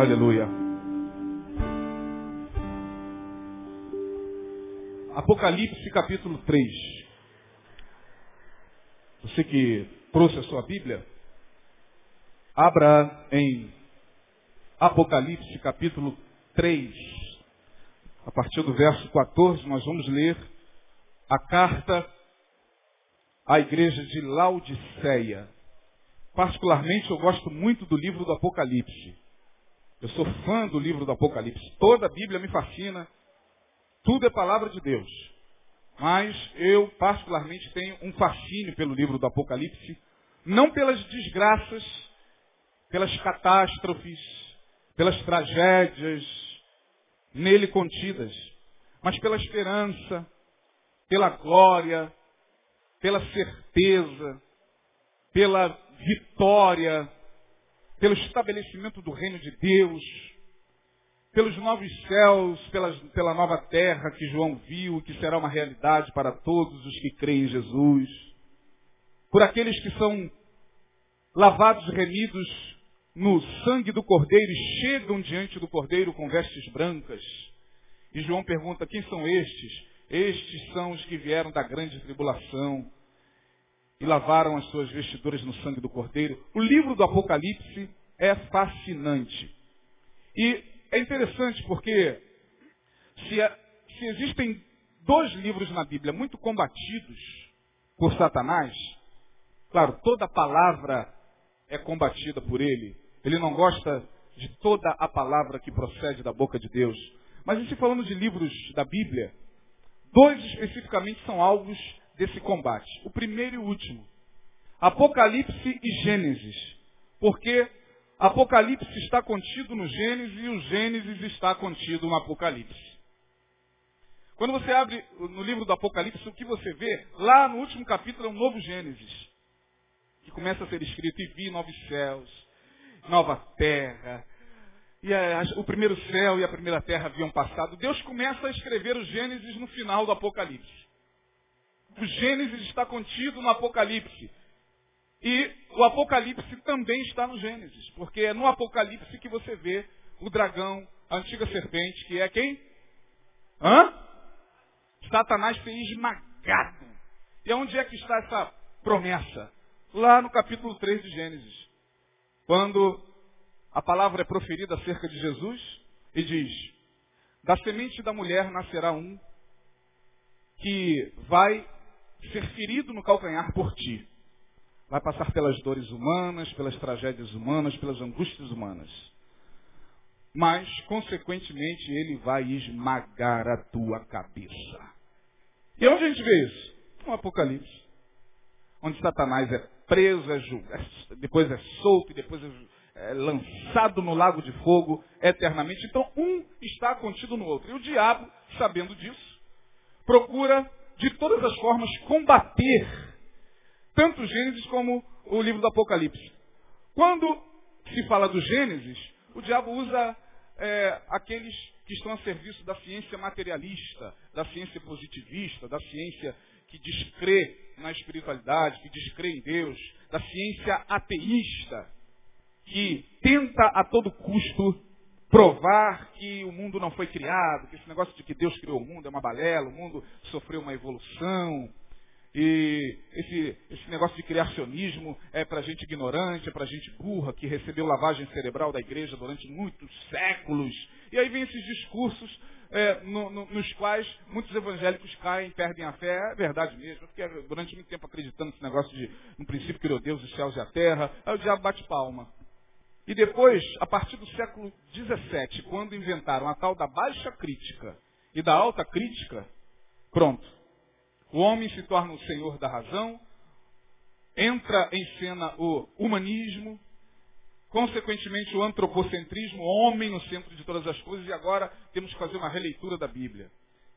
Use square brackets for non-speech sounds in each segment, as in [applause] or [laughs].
Aleluia. Apocalipse capítulo 3. Você que trouxe a sua Bíblia, abra em Apocalipse capítulo 3. A partir do verso 14, nós vamos ler a carta à igreja de Laodiceia. Particularmente, eu gosto muito do livro do Apocalipse. Eu sou fã do livro do Apocalipse. Toda a Bíblia me fascina. Tudo é palavra de Deus. Mas eu, particularmente, tenho um fascínio pelo livro do Apocalipse. Não pelas desgraças, pelas catástrofes, pelas tragédias nele contidas, mas pela esperança, pela glória, pela certeza, pela vitória, pelo estabelecimento do reino de Deus, pelos novos céus, pela, pela nova terra que João viu que será uma realidade para todos os que creem em Jesus, por aqueles que são lavados remidos no sangue do Cordeiro e chegam diante do Cordeiro com vestes brancas. E João pergunta: quem são estes? Estes são os que vieram da grande tribulação e lavaram as suas vestiduras no sangue do Cordeiro. O livro do Apocalipse é fascinante. E é interessante porque se, se existem dois livros na Bíblia muito combatidos por Satanás, claro, toda palavra é combatida por ele. Ele não gosta de toda a palavra que procede da boca de Deus. Mas se falando de livros da Bíblia, dois especificamente são alvos desse combate. O primeiro e o último. Apocalipse e Gênesis. Porque Apocalipse está contido no Gênesis e o Gênesis está contido no Apocalipse. Quando você abre no livro do Apocalipse, o que você vê? Lá no último capítulo é um novo Gênesis. Que começa a ser escrito, e vi novos céus, nova terra. E a, o primeiro céu e a primeira terra haviam passado. Deus começa a escrever o Gênesis no final do Apocalipse. O Gênesis está contido no Apocalipse. E o Apocalipse também está no Gênesis, porque é no Apocalipse que você vê o dragão, a antiga serpente, que é quem? Hã? Satanás ser esmagado. E onde é que está essa promessa? Lá no capítulo 3 de Gênesis. Quando a palavra é proferida acerca de Jesus e diz: Da semente da mulher nascerá um que vai ser ferido no calcanhar por ti. Vai passar pelas dores humanas, pelas tragédias humanas, pelas angústias humanas. Mas, consequentemente, ele vai esmagar a tua cabeça. E onde a gente vê isso? No Apocalipse. Onde Satanás é preso, é julgado, é, depois é solto depois é, é lançado no lago de fogo eternamente. Então, um está contido no outro. E o diabo, sabendo disso, procura de todas as formas, combater tanto Gênesis como o livro do Apocalipse. Quando se fala do Gênesis, o diabo usa é, aqueles que estão a serviço da ciência materialista, da ciência positivista, da ciência que descrê na espiritualidade, que descrê em Deus, da ciência ateísta, que tenta a todo custo provar que o mundo não foi criado, que esse negócio de que Deus criou o mundo é uma balela, o mundo sofreu uma evolução. E esse, esse negócio de criacionismo é para gente ignorante, é para gente burra, que recebeu lavagem cerebral da igreja durante muitos séculos. E aí vem esses discursos é, no, no, nos quais muitos evangélicos caem, perdem a fé. É verdade mesmo. Eu fiquei durante muito tempo acreditando nesse negócio de, no princípio, criou Deus, os céus e a terra. Aí o diabo bate palma. E depois, a partir do século XVII, quando inventaram a tal da baixa crítica e da alta crítica, pronto. O homem se torna o senhor da razão, entra em cena o humanismo, consequentemente o antropocentrismo, o homem no centro de todas as coisas, e agora temos que fazer uma releitura da Bíblia.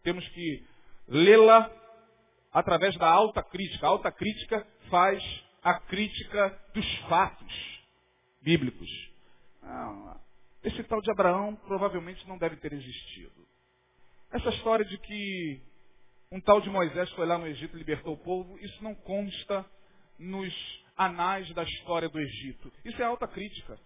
Temos que lê-la através da alta crítica. A alta crítica faz a crítica dos fatos bíblicos. Ah, esse tal de Abraão provavelmente não deve ter existido. Essa história de que um tal de Moisés foi lá no Egito e libertou o povo, isso não consta nos anais da história do Egito. Isso é alta crítica.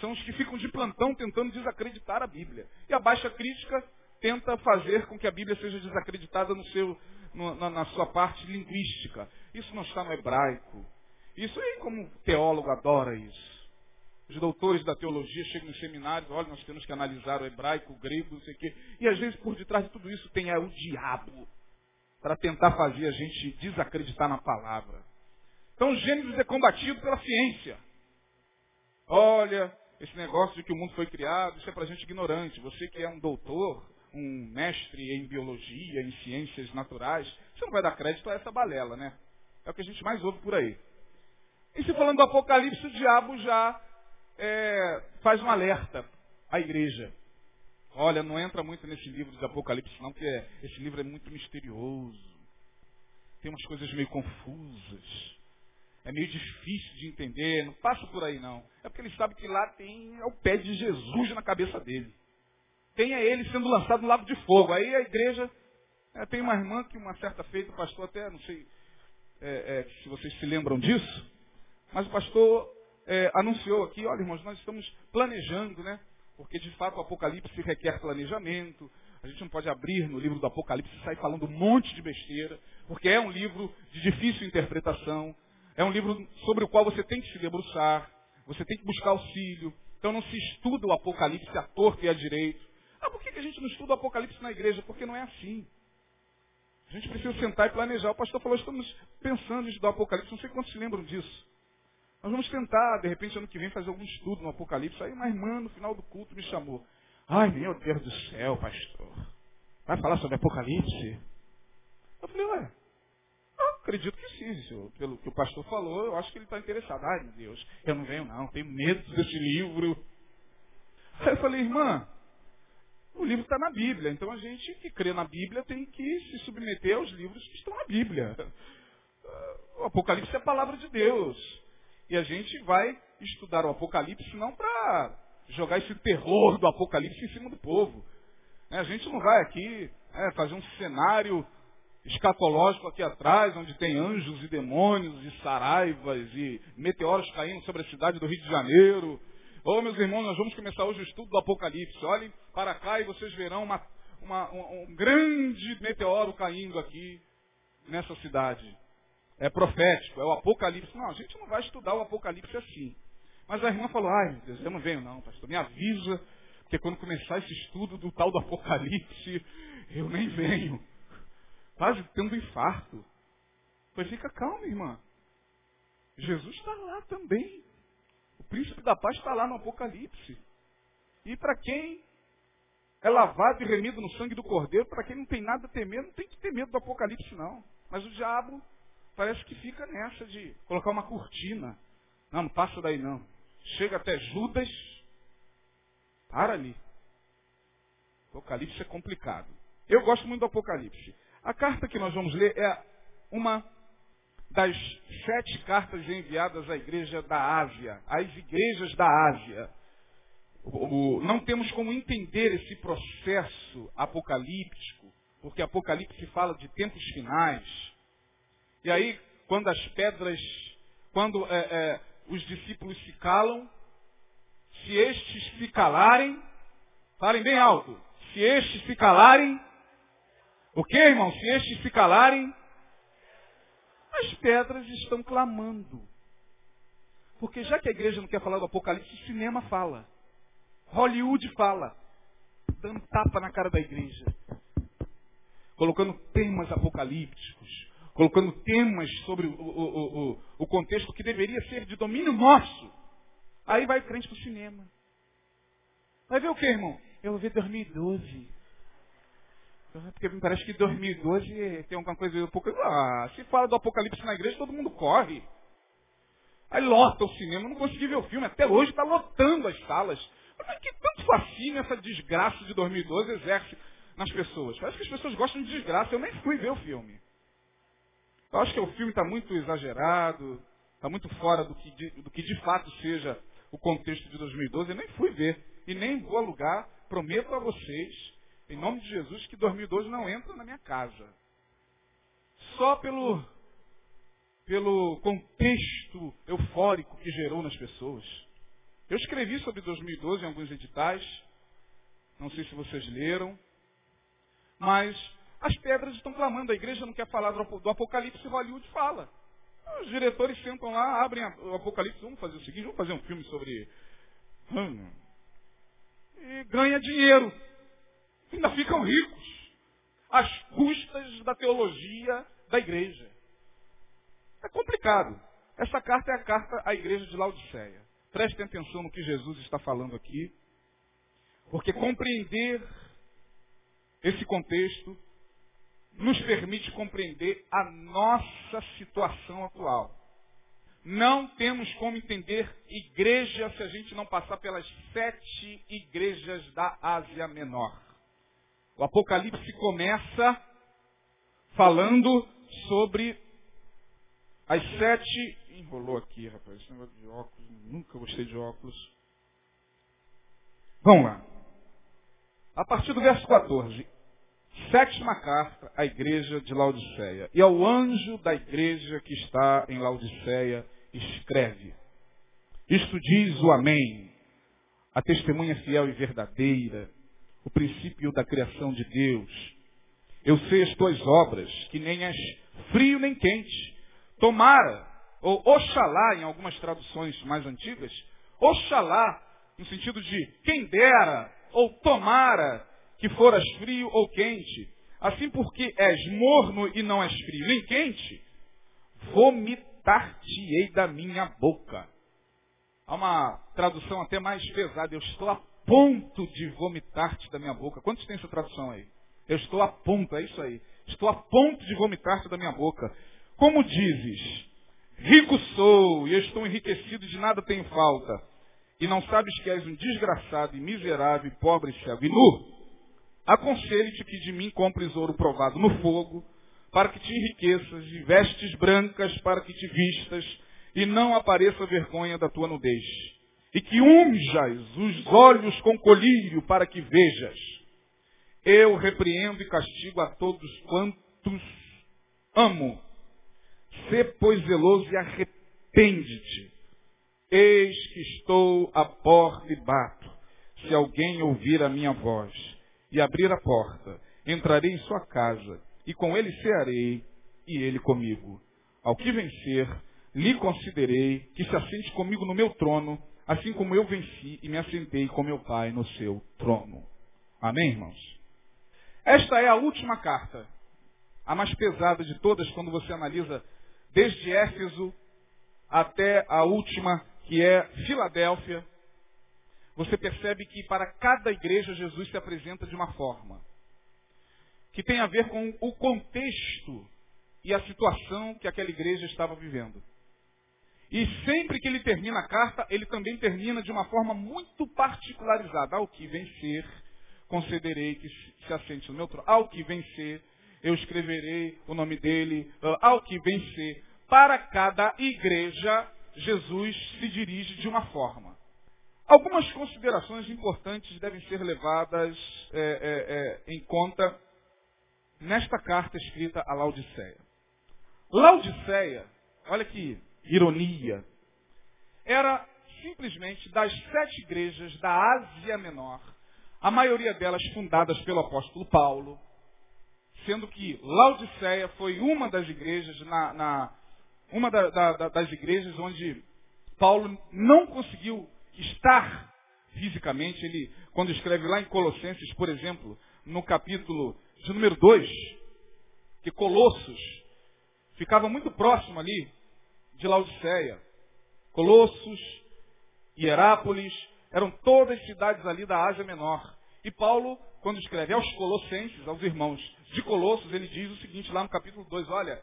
São os que ficam de plantão tentando desacreditar a Bíblia. E a baixa crítica tenta fazer com que a Bíblia seja desacreditada no seu, no, na, na, sua parte linguística. Isso não está no hebraico. Isso aí, como teólogo, adora isso. Os doutores da teologia chegam nos seminários, olha, nós temos que analisar o hebraico, o grego, não sei o quê. E às vezes por detrás de tudo isso tem é, o diabo para tentar fazer a gente desacreditar na palavra. Então Gênesis é combatido pela ciência. Olha, esse negócio de que o mundo foi criado, isso é para gente ignorante. Você que é um doutor, um mestre em biologia, em ciências naturais, você não vai dar crédito a essa balela, né? É o que a gente mais ouve por aí. E se falando do Apocalipse, o diabo já é, faz um alerta à igreja. Olha, não entra muito nesse livro de Apocalipse, não, porque esse livro é muito misterioso. Tem umas coisas meio confusas. É meio difícil de entender. Não passa por aí, não. É porque ele sabe que lá tem é o pé de Jesus na cabeça dele. Tem é ele sendo lançado no lago de fogo. Aí a igreja. É, tem uma irmã que uma certa feita, o pastor até, não sei é, é, se vocês se lembram disso, mas o pastor é, anunciou aqui, olha irmãos, nós estamos planejando, né? Porque de fato o Apocalipse requer planejamento. A gente não pode abrir no livro do Apocalipse e sair falando um monte de besteira, porque é um livro de difícil interpretação. É um livro sobre o qual você tem que se debruçar, você tem que buscar auxílio. Então não se estuda o Apocalipse à torta e à direito. Ah, por que a gente não estuda o Apocalipse na igreja? Porque não é assim. A gente precisa sentar e planejar. O pastor falou, estamos pensando em estudar o Apocalipse. Não sei quantos se lembram disso. Nós vamos tentar, de repente, ano que vem, fazer algum estudo no Apocalipse. Aí uma irmã, no final do culto, me chamou. Ai, meu Deus do céu, pastor. Vai falar sobre Apocalipse? Eu falei, ué, eu acredito que sim, senhor. Pelo que o pastor falou, eu acho que ele está interessado. Ai, meu Deus, eu não venho não, tenho medo desse livro. Aí eu falei, irmã, o livro está na Bíblia, então a gente que crê na Bíblia tem que se submeter aos livros que estão na Bíblia. O Apocalipse é a palavra de Deus. E a gente vai estudar o Apocalipse não para jogar esse terror do Apocalipse em cima do povo. É, a gente não vai aqui é, fazer um cenário escatológico aqui atrás, onde tem anjos e demônios e saraivas e meteoros caindo sobre a cidade do Rio de Janeiro. Ô, oh, meus irmãos, nós vamos começar hoje o estudo do Apocalipse. Olhem para cá e vocês verão uma, uma, um, um grande meteoro caindo aqui nessa cidade é profético, é o Apocalipse. Não, a gente não vai estudar o Apocalipse assim. Mas a irmã falou, ai meu Deus, eu não venho não, pastor. Me avisa, porque quando começar esse estudo do tal do Apocalipse, eu nem venho. Quase tendo um infarto. Pois fica calma, irmã. Jesus está lá também. O príncipe da paz está lá no Apocalipse. E para quem é lavado e remido no sangue do Cordeiro, para quem não tem nada a temer, não tem que ter medo do Apocalipse, não. Mas o diabo parece que fica nessa de colocar uma cortina. Não, não passa daí não. Chega até Judas, para ali. Apocalipse é complicado. Eu gosto muito do Apocalipse. A carta que nós vamos ler é uma das sete cartas enviadas à igreja da Ásia, às igrejas da Ásia. Não temos como entender esse processo apocalíptico, porque Apocalipse fala de tempos finais, e aí, quando as pedras, quando é, é, os discípulos se calam, se estes se calarem, falem bem alto, se estes se calarem, o que, irmão? Se estes se calarem, as pedras estão clamando. Porque já que a igreja não quer falar do Apocalipse, o cinema fala. Hollywood fala. Dando tapa na cara da igreja. Colocando temas apocalípticos colocando temas sobre o, o, o, o contexto que deveria ser de domínio nosso. Aí vai o crente para o cinema. Vai ver o que, irmão? Eu vou ver 2012. Porque me parece que 2012 tem alguma coisa. Ah, se fala do apocalipse na igreja, todo mundo corre. Aí lota o cinema, não consegui ver o filme. Até hoje está lotando as salas. Mas que tanto fascínio essa desgraça de 2012 exerce nas pessoas? Parece que as pessoas gostam de desgraça. Eu nem fui ver o filme. Eu acho que o filme está muito exagerado, está muito fora do que, de, do que de fato seja o contexto de 2012. Eu nem fui ver e nem vou alugar. Prometo a vocês, em nome de Jesus, que 2012 não entra na minha casa. Só pelo, pelo contexto eufórico que gerou nas pessoas. Eu escrevi sobre 2012 em alguns editais, não sei se vocês leram, mas as pedras estão clamando, a igreja não quer falar do Apocalipse, Hollywood fala. Os diretores sentam lá, abrem o Apocalipse, vamos fazer o seguinte, vamos fazer um filme sobre. Hum, e ganha dinheiro. Ainda ficam ricos. Às custas da teologia da igreja. É complicado. Essa carta é a carta à igreja de Laodiceia. Prestem atenção no que Jesus está falando aqui. Porque compreender esse contexto nos permite compreender a nossa situação atual. Não temos como entender igreja se a gente não passar pelas sete igrejas da Ásia Menor. O Apocalipse começa falando sobre as sete. Enrolou aqui, rapaz, esse negócio de óculos, nunca gostei de óculos. Vamos lá. A partir do verso 14. Sétima carta à igreja de Laodiceia. E ao anjo da igreja que está em Laodiceia, escreve. Isto diz o Amém, a testemunha fiel e verdadeira, o princípio da criação de Deus. Eu sei as tuas obras, que nem és frio nem quente. Tomara, ou oxalá em algumas traduções mais antigas, oxalá, no sentido de quem dera, ou tomara que foras frio ou quente. Assim porque és morno e não és frio nem quente, vomitar-te-ei da minha boca. Há uma tradução até mais pesada. Eu estou a ponto de vomitar-te da minha boca. Quantos tem essa tradução aí? Eu estou a ponto, é isso aí. Estou a ponto de vomitar-te da minha boca. Como dizes, rico sou e estou enriquecido, de nada tenho falta. E não sabes que és um desgraçado e miserável, e pobre, cego e nu. Aconselho-te que de mim compres ouro provado no fogo, para que te enriqueças, e vestes brancas para que te vistas, e não apareça vergonha da tua nudez. E que unjas os olhos com colírio para que vejas. Eu repreendo e castigo a todos quantos amo. Sê, pois, zeloso e arrepende-te. Eis que estou à porta e bato. Se alguém ouvir a minha voz e abrir a porta, entrarei em sua casa, e com ele cearei, e ele comigo. Ao que vencer, lhe considerei que se assente comigo no meu trono, assim como eu venci e me assentei com meu Pai no seu trono. Amém, irmãos? Esta é a última carta, a mais pesada de todas quando você analisa desde Éfeso até a última, que é Filadélfia, você percebe que para cada igreja Jesus se apresenta de uma forma que tem a ver com o contexto e a situação que aquela igreja estava vivendo. E sempre que ele termina a carta, ele também termina de uma forma muito particularizada. Ao que vencer, concederei que se assente no meu trono. Ao que vencer, eu escreverei o nome dele. Ah, ao que vencer, para cada igreja, Jesus se dirige de uma forma. Algumas considerações importantes devem ser levadas é, é, é, em conta nesta carta escrita a Laodiceia. Laodiceia, olha que ironia, era simplesmente das sete igrejas da Ásia Menor, a maioria delas fundadas pelo apóstolo Paulo, sendo que Laodiceia foi uma das igrejas na, na uma da, da, das igrejas onde Paulo não conseguiu estar fisicamente. Ele, quando escreve lá em Colossenses, por exemplo, no capítulo de número 2, que Colossos ficava muito próximo ali de Laodiceia. Colossos, Hierápolis, eram todas cidades ali da Ásia Menor. E Paulo, quando escreve aos Colossenses, aos irmãos de Colossos, ele diz o seguinte lá no capítulo 2, olha,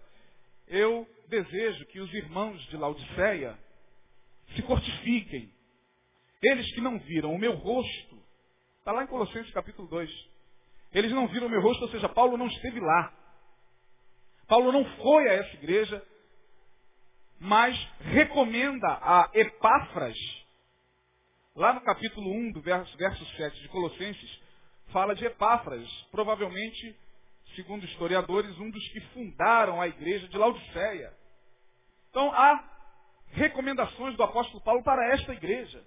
eu desejo que os irmãos de Laodiceia se fortifiquem, eles que não viram o meu rosto, está lá em Colossenses capítulo 2. Eles não viram o meu rosto, ou seja, Paulo não esteve lá. Paulo não foi a essa igreja, mas recomenda a Epáfras, lá no capítulo 1, do verso, verso 7 de Colossenses, fala de Epáfras, provavelmente, segundo historiadores, um dos que fundaram a igreja de Laodiceia. Então há recomendações do apóstolo Paulo para esta igreja.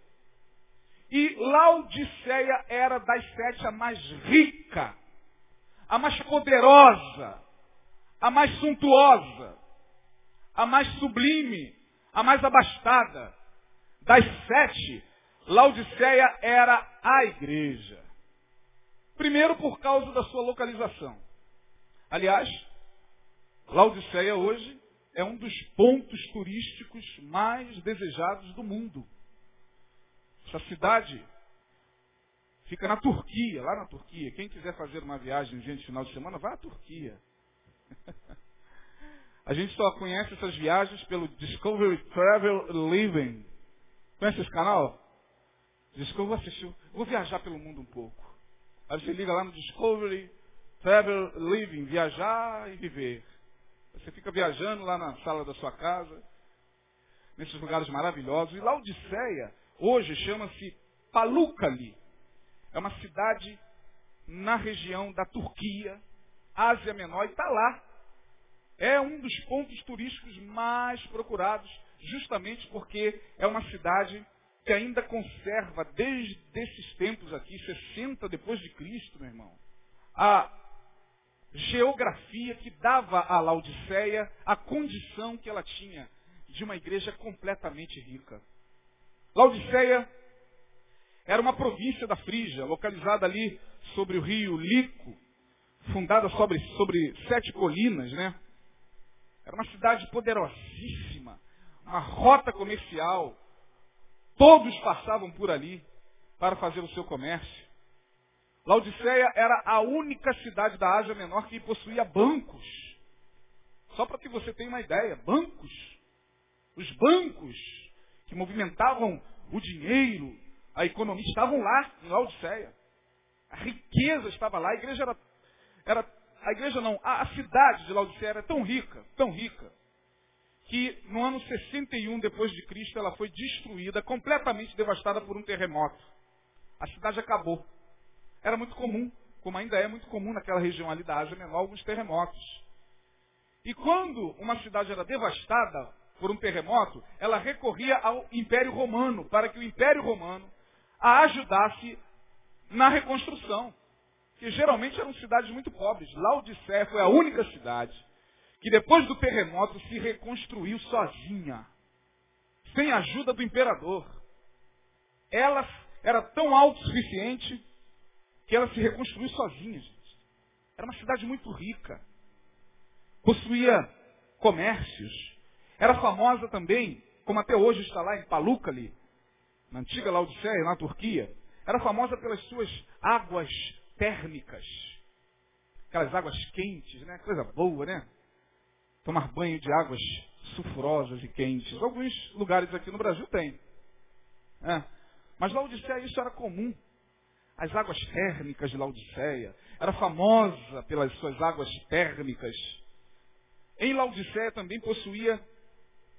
E Laodiceia era das sete a mais rica, a mais poderosa, a mais suntuosa, a mais sublime, a mais abastada. Das sete, Laodiceia era a igreja. Primeiro por causa da sua localização. Aliás, Laodiceia hoje é um dos pontos turísticos mais desejados do mundo. Essa cidade fica na Turquia, lá na Turquia. Quem quiser fazer uma viagem de final de semana, vá à Turquia. [laughs] A gente só conhece essas viagens pelo Discovery Travel Living. Conhece esse canal? Discovery assistiu. Vou viajar pelo mundo um pouco. Aí você liga lá no Discovery Travel Living, viajar e viver. Você fica viajando lá na sala da sua casa, nesses lugares maravilhosos. E Laodiceia, hoje, chama-se Palucali. É uma cidade na região da Turquia, Ásia Menor, e está lá. É um dos pontos turísticos mais procurados, justamente porque é uma cidade que ainda conserva, desde esses tempos aqui, 60 depois de Cristo, meu irmão, a geografia que dava a Laodiceia a condição que ela tinha de uma igreja completamente rica. Laodiceia era uma província da Frígia, localizada ali sobre o rio Lico, fundada sobre, sobre sete colinas, né? Era uma cidade poderosíssima, uma rota comercial. Todos passavam por ali para fazer o seu comércio. Laodiceia era a única cidade da Ásia Menor que possuía bancos. Só para que você tenha uma ideia, bancos. Os bancos que movimentavam o dinheiro, a economia, estavam lá em Laodiceia. A riqueza estava lá, a igreja era, era a igreja não, a, a cidade de Laodiceia era tão rica, tão rica, que no ano 61 depois de Cristo ela foi destruída, completamente devastada por um terremoto. A cidade acabou. Era muito comum, como ainda é muito comum naquela região ali da Ásia Menor, alguns terremotos. E quando uma cidade era devastada por um terremoto, ela recorria ao Império Romano, para que o Império Romano a ajudasse na reconstrução. Que geralmente eram cidades muito pobres. Laodiceia foi a única cidade que depois do terremoto se reconstruiu sozinha, sem ajuda do imperador. Ela era tão autossuficiente que ela se reconstruiu sozinha, gente. Era uma cidade muito rica. Possuía comércios. Era famosa também, como até hoje está lá em Palucali, na antiga Laodiceia, na Turquia. Era famosa pelas suas águas térmicas. Aquelas águas quentes, né? Coisa boa, né? Tomar banho de águas sulfurosas e quentes. Alguns lugares aqui no Brasil tem. É. Mas Laodiceia isso era comum as águas térmicas de Laodiceia. Era famosa pelas suas águas térmicas. Em Laodiceia também possuía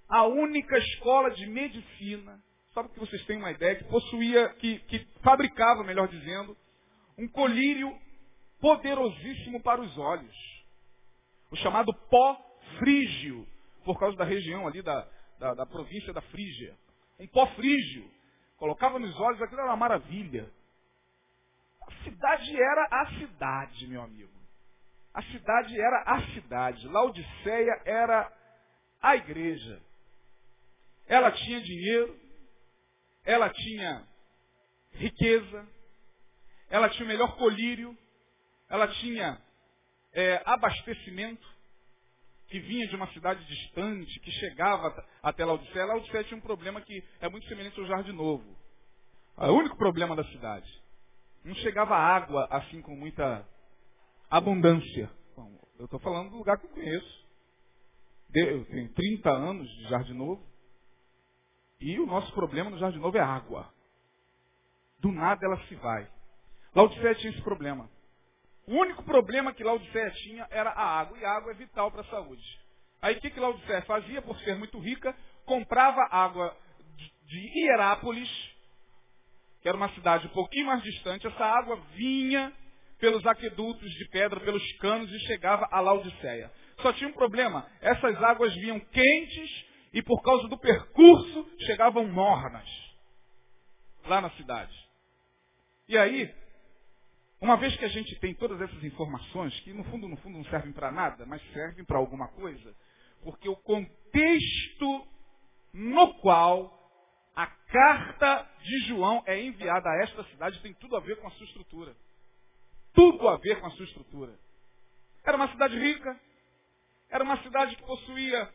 a única escola de medicina, só para que vocês tenham uma ideia, que possuía, que, que fabricava, melhor dizendo, um colírio poderosíssimo para os olhos. O chamado pó frígio, por causa da região ali da, da, da província da Frígia. Um pó frígio. Colocava nos olhos, aquilo era uma maravilha. A cidade era a cidade, meu amigo. A cidade era a cidade. Laodiceia era a igreja. Ela tinha dinheiro, ela tinha riqueza, ela tinha o melhor colírio, ela tinha é, abastecimento que vinha de uma cidade distante, que chegava até Laodiceia. Laodiceia tinha um problema que é muito semelhante ao Jardim Novo. É o único problema da cidade. Não chegava água assim com muita abundância. Bom, eu estou falando do lugar que eu conheço. Eu tenho 30 anos de Jardim Novo. E o nosso problema no Jardim Novo é água. Do nada ela se vai. Laodiceia tinha esse problema. O único problema que Laodiceia tinha era a água. E a água é vital para a saúde. Aí o que, que Laodiceia fazia? Por ser muito rica, comprava água de Hierápolis, que era uma cidade um pouquinho mais distante, essa água vinha pelos aquedutos de pedra, pelos canos e chegava a Laodiceia. Só tinha um problema, essas águas vinham quentes e por causa do percurso chegavam mornas lá na cidade. E aí, uma vez que a gente tem todas essas informações, que no fundo, no fundo não servem para nada, mas servem para alguma coisa, porque o contexto no qual a carta de João é enviada a esta cidade tem tudo a ver com a sua estrutura. Tudo a ver com a sua estrutura. Era uma cidade rica, era uma cidade que possuía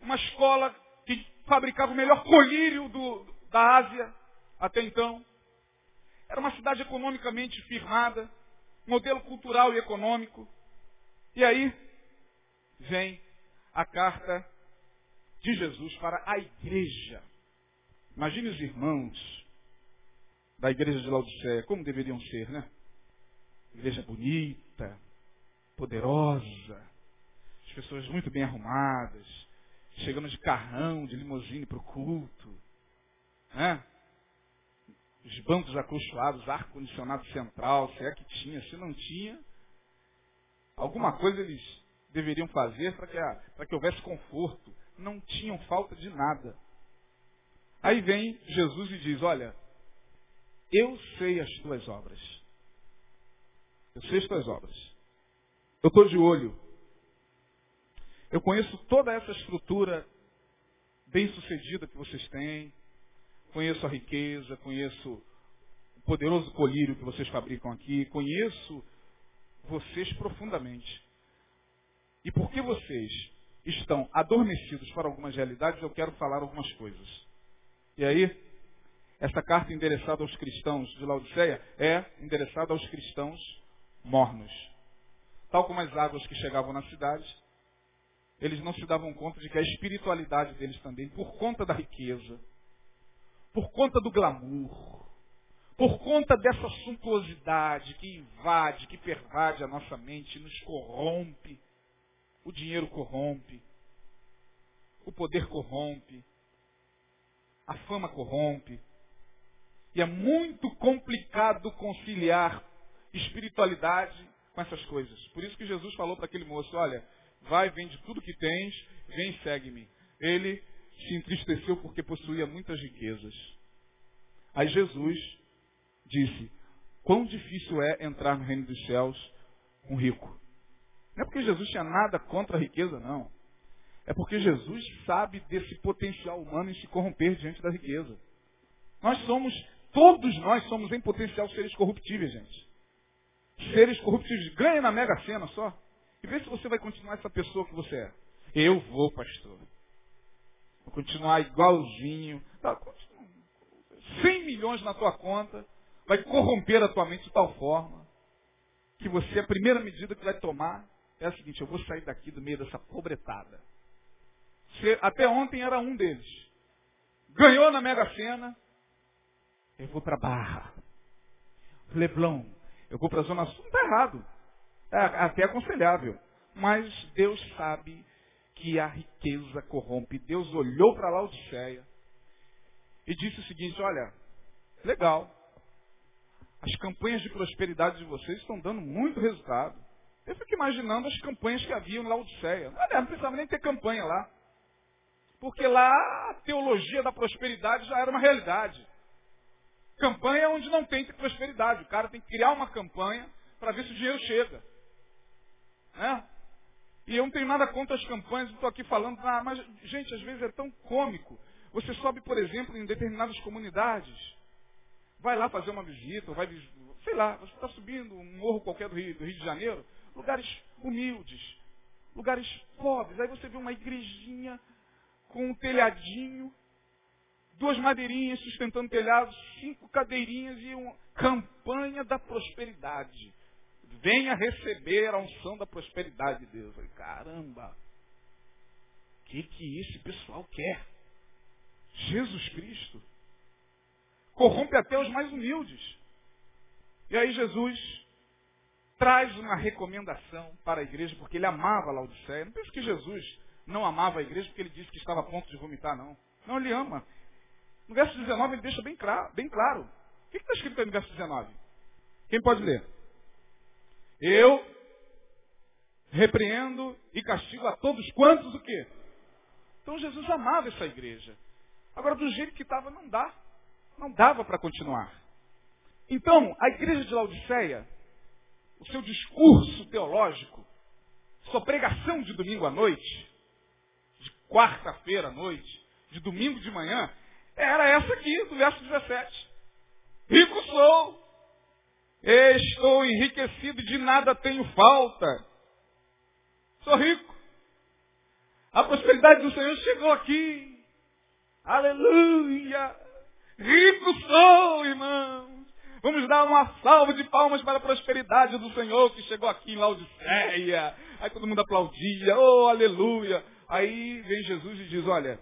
uma escola que fabricava o melhor colírio do, da Ásia até então. Era uma cidade economicamente firmada, modelo cultural e econômico. E aí vem a carta de Jesus para a igreja. Imagine os irmãos da igreja de Laodiceia, como deveriam ser, né? Igreja bonita, poderosa, as pessoas muito bem arrumadas, chegando de carrão, de limusine para o culto, né? Os bancos acolchoados, ar-condicionado central, se é que tinha, se não tinha, alguma coisa eles deveriam fazer para que, que houvesse conforto. Não tinham falta de nada. Aí vem Jesus e diz, olha, eu sei as tuas obras. Eu sei as tuas obras. Eu estou de olho. Eu conheço toda essa estrutura bem sucedida que vocês têm. Conheço a riqueza, conheço o poderoso colírio que vocês fabricam aqui. Conheço vocês profundamente. E porque vocês estão adormecidos para algumas realidades, eu quero falar algumas coisas. E aí, essa carta endereçada aos cristãos de Laodiceia é endereçada aos cristãos mornos. Tal como as águas que chegavam na cidade, eles não se davam conta de que a espiritualidade deles também, por conta da riqueza, por conta do glamour, por conta dessa suntuosidade que invade, que pervade a nossa mente, nos corrompe, o dinheiro corrompe, o poder corrompe, a fama corrompe. E é muito complicado conciliar espiritualidade com essas coisas. Por isso que Jesus falou para aquele moço, olha, vai, vende tudo que tens, vem e segue-me. Ele se entristeceu porque possuía muitas riquezas. Aí Jesus disse, quão difícil é entrar no reino dos céus com rico. Não é porque Jesus tinha nada contra a riqueza, não. É porque Jesus sabe desse potencial humano em se corromper diante da riqueza. Nós somos, todos nós somos em potencial seres corruptíveis, gente. Seres corruptíveis. Ganha na Mega Sena só. E vê se você vai continuar essa pessoa que você é. Eu vou, pastor. Vou continuar igualzinho. Tá, 100 milhões na tua conta. Vai corromper a tua mente de tal forma que você, a primeira medida que vai tomar é a seguinte, eu vou sair daqui do meio dessa pobretada. Você, até ontem era um deles. Ganhou na Mega Sena, eu vou para Barra. Leblon, eu vou para a Zona Sul. Não está errado. É até aconselhável. Mas Deus sabe que a riqueza corrompe. Deus olhou para Laodiceia e disse o seguinte, olha, legal. As campanhas de prosperidade de vocês estão dando muito resultado. Eu fico imaginando as campanhas que haviam em. Não, não precisava nem ter campanha lá. Porque lá a teologia da prosperidade já era uma realidade. Campanha é onde não tem prosperidade. O cara tem que criar uma campanha para ver se o dinheiro chega. Né? E eu não tenho nada contra as campanhas, estou aqui falando, ah, mas, gente, às vezes é tão cômico. Você sobe, por exemplo, em determinadas comunidades, vai lá fazer uma visita, vai, sei lá, você está subindo um morro qualquer do Rio, do Rio de Janeiro, lugares humildes, lugares pobres. Aí você vê uma igrejinha com um telhadinho, duas madeirinhas sustentando telhado, cinco cadeirinhas e uma campanha da prosperidade. Venha receber a unção da prosperidade de Deus. Falei, caramba, o que, que esse pessoal quer? Jesus Cristo. Corrompe até os mais humildes. E aí Jesus traz uma recomendação para a igreja, porque ele amava a Laodiceia. Não pense que Jesus não amava a igreja porque ele disse que estava a ponto de vomitar, não. Não, ele ama. No verso 19 ele deixa bem claro. Bem claro. O que está escrito aí no verso 19? Quem pode ler? Eu repreendo e castigo a todos quantos o quê? Então Jesus amava essa igreja. Agora, do jeito que estava, não dá. Não dava para continuar. Então, a igreja de Laodiceia, o seu discurso teológico, sua pregação de domingo à noite, de quarta-feira à noite, de domingo de manhã, era essa aqui, do verso 17. Rico sou, estou enriquecido, de nada tenho falta. Sou rico. A prosperidade do Senhor chegou aqui. Aleluia! Rico sou, irmãos. Vamos dar uma salva de palmas para a prosperidade do Senhor que chegou aqui em Laodiceia. Aí todo mundo aplaudia, oh, aleluia. Aí vem Jesus e diz, olha,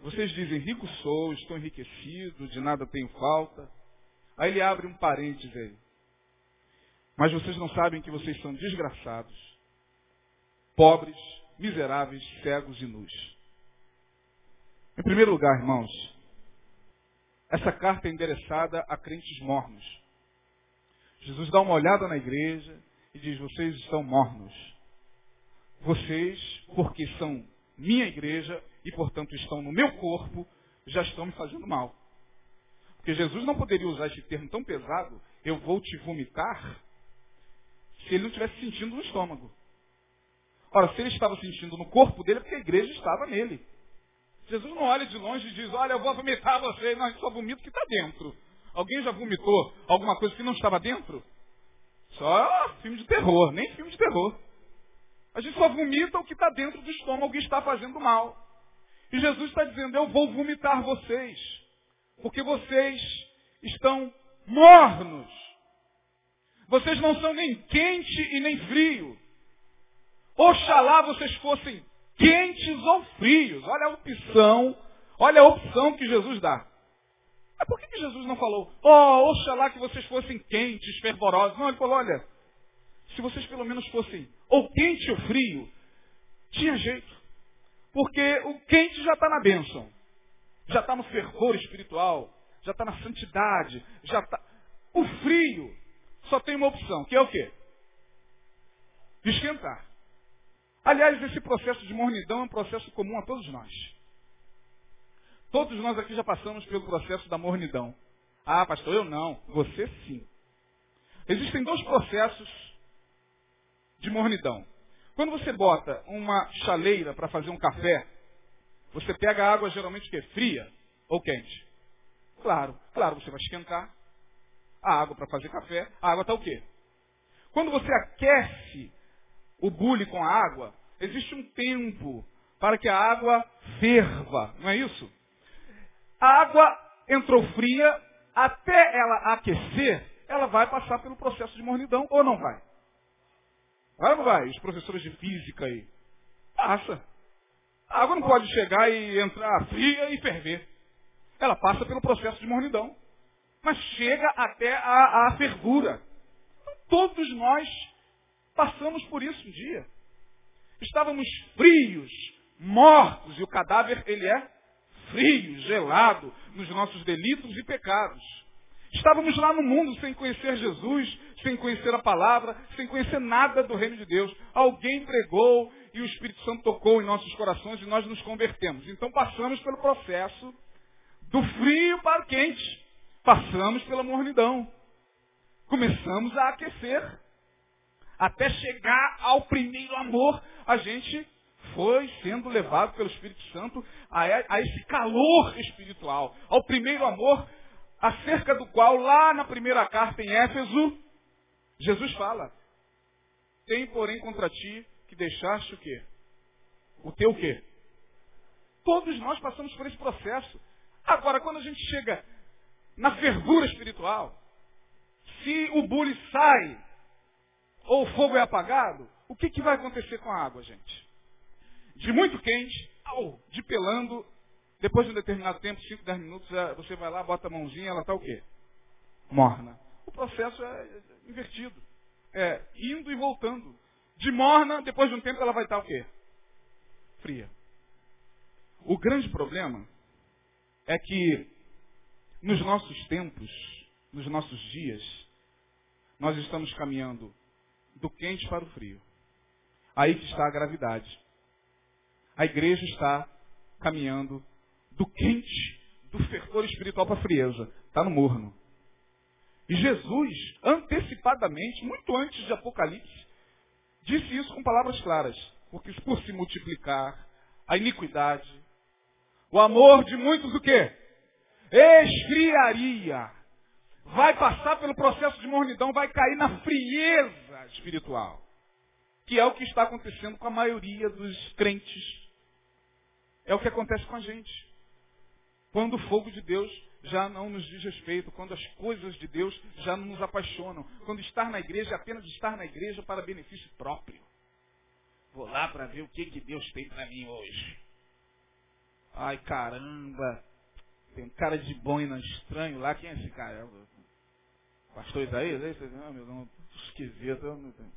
vocês dizem, rico sou, estou enriquecido, de nada tenho falta. Aí ele abre um parênteses aí. Mas vocês não sabem que vocês são desgraçados, pobres, miseráveis, cegos e nus. Em primeiro lugar, irmãos, essa carta é endereçada a crentes mornos. Jesus dá uma olhada na igreja e diz: Vocês estão mornos. Vocês, porque são minha igreja e, portanto, estão no meu corpo, já estão me fazendo mal. Porque Jesus não poderia usar esse termo tão pesado, eu vou te vomitar, se ele não estivesse sentindo no estômago. Ora, se ele estava sentindo no corpo dele, é porque a igreja estava nele. Jesus não olha de longe e diz, olha, eu vou vomitar você. Gente só vomita o que está dentro. Alguém já vomitou alguma coisa que não estava dentro? Só filme de terror, nem filme de terror. A gente só vomita o que está dentro do estômago, que está fazendo mal. E Jesus está dizendo, eu vou vomitar vocês. Porque vocês estão mornos. Vocês não são nem quente e nem frio. Oxalá vocês fossem quentes ou frios. Olha a opção, olha a opção que Jesus dá. Mas por que, que Jesus não falou, oh, oxalá que vocês fossem quentes, fervorosos? Não, ele falou, olha, se vocês pelo menos fossem ou quente ou frio, tinha jeito. Porque o quente já está na bênção, já está no fervor espiritual, já está na santidade, já está. O frio só tem uma opção, que é o quê? Esquentar. Aliás, esse processo de mornidão é um processo comum a todos nós. Todos nós aqui já passamos pelo processo da mornidão. Ah, pastor, eu não. Você sim. Existem dois processos de mornidão. Quando você bota uma chaleira para fazer um café, você pega a água geralmente que é fria ou quente? Claro, claro, você vai esquentar a água para fazer café. A água está o quê? Quando você aquece o bule com a água, existe um tempo para que a água ferva, não é isso? A água entrou fria, até ela aquecer, ela vai passar pelo processo de mornidão ou não vai? Vai ou não vai? Os professores de física aí. Passa. A água não pode chegar e entrar fria e ferver. Ela passa pelo processo de mornidão. Mas chega até a, a fervura. Todos nós Passamos por isso um dia. Estávamos frios, mortos, e o cadáver, ele é frio, gelado, nos nossos delitos e pecados. Estávamos lá no mundo sem conhecer Jesus, sem conhecer a palavra, sem conhecer nada do reino de Deus. Alguém pregou e o Espírito Santo tocou em nossos corações e nós nos convertemos. Então passamos pelo processo do frio para o quente. Passamos pela mornidão. Começamos a aquecer. Até chegar ao primeiro amor, a gente foi sendo levado pelo Espírito Santo a, a esse calor espiritual, ao primeiro amor, acerca do qual, lá na primeira carta em Éfeso, Jesus fala. Tem, porém, contra ti que deixaste o quê? O teu quê? Todos nós passamos por esse processo. Agora, quando a gente chega na fervura espiritual, se o bule sai ou o fogo é apagado, o que, que vai acontecer com a água, gente? De muito quente, de pelando, depois de um determinado tempo, 5, 10 minutos, é, você vai lá, bota a mãozinha, ela está o quê? Morna. O processo é invertido. É indo e voltando. De morna, depois de um tempo, ela vai estar o quê? Fria. O grande problema é que nos nossos tempos, nos nossos dias, nós estamos caminhando do quente para o frio. Aí que está a gravidade. A igreja está caminhando do quente, do fervor espiritual para a frieza. Está no morno. E Jesus, antecipadamente, muito antes de Apocalipse, disse isso com palavras claras. Porque por se multiplicar a iniquidade, o amor de muitos o quê? Esfriaria. Vai passar pelo processo de mornidão, vai cair na frieza espiritual. Que é o que está acontecendo com a maioria dos crentes. É o que acontece com a gente. Quando o fogo de Deus já não nos diz respeito, quando as coisas de Deus já não nos apaixonam, quando estar na igreja é apenas estar na igreja para benefício próprio. Vou lá para ver o que, que Deus tem para mim hoje. Ai caramba, tem um cara de boina estranho lá, quem é esse cara? É pastor Isaías? É não, meu não, esquisito.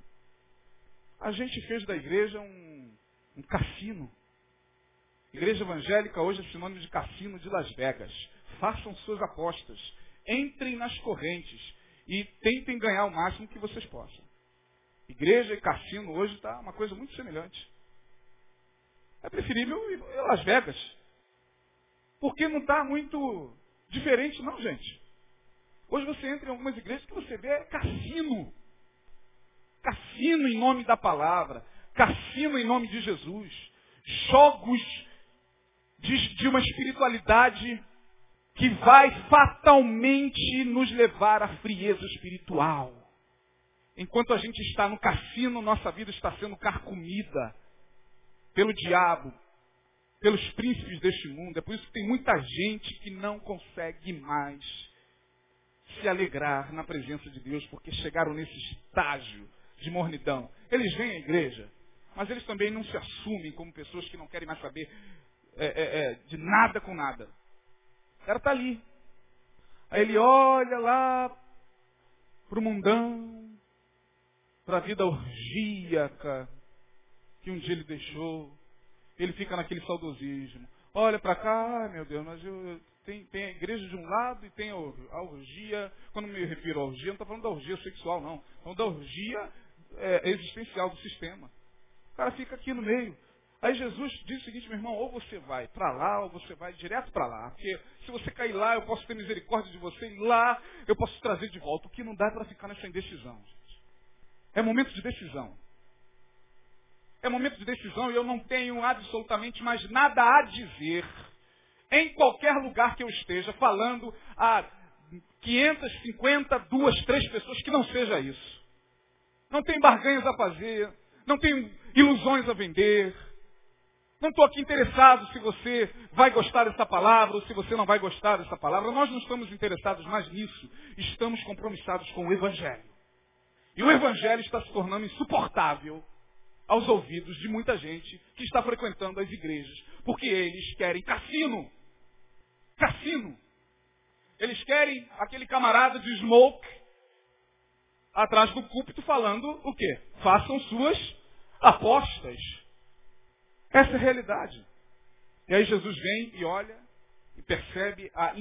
A gente fez da igreja um, um cassino. Igreja evangélica hoje é sinônimo de cassino de Las Vegas façam suas apostas, entrem nas correntes e tentem ganhar o máximo que vocês possam. Igreja e cassino hoje está uma coisa muito semelhante. É preferível ir a Las Vegas. Porque não está muito diferente, não, gente. Hoje você entra em algumas igrejas que você vê é cassino. Cassino em nome da palavra. Cassino em nome de Jesus. Jogos de, de uma espiritualidade que vai fatalmente nos levar à frieza espiritual. Enquanto a gente está no cassino, nossa vida está sendo carcomida pelo diabo, pelos príncipes deste mundo. É por isso que tem muita gente que não consegue mais se alegrar na presença de Deus, porque chegaram nesse estágio de mornidão. Eles vêm à igreja, mas eles também não se assumem como pessoas que não querem mais saber é, é, é, de nada com nada. O cara está ali. Aí ele olha lá para o mundão, para a vida orgíaca que um dia ele deixou. Ele fica naquele saudosismo. Olha para cá, meu Deus, mas eu, tem, tem, a igreja de um lado e tem a orgia. Quando me refiro à orgia, não estou falando da orgia sexual, não. Estou falando da orgia é, existencial do sistema. O cara fica aqui no meio. Aí Jesus diz o seguinte, meu irmão, ou você vai para lá, ou você vai direto para lá. Porque se você cair lá, eu posso ter misericórdia de você, e lá eu posso trazer de volta. O que não dá é para ficar nessa indecisão. Gente. É momento de decisão. É momento de decisão e eu não tenho absolutamente mais nada a dizer em qualquer lugar que eu esteja falando a 550, duas, três pessoas que não seja isso. Não tem barganhas a fazer, não tem ilusões a vender, não estou aqui interessado se você vai gostar dessa palavra ou se você não vai gostar dessa palavra. Nós não estamos interessados mais nisso. Estamos compromissados com o Evangelho. E o Evangelho está se tornando insuportável aos ouvidos de muita gente que está frequentando as igrejas. Porque eles querem cassino. Cassino. Eles querem aquele camarada de smoke atrás do púlpito falando o quê? Façam suas apostas. Essa é a realidade. E aí Jesus vem e olha e percebe a,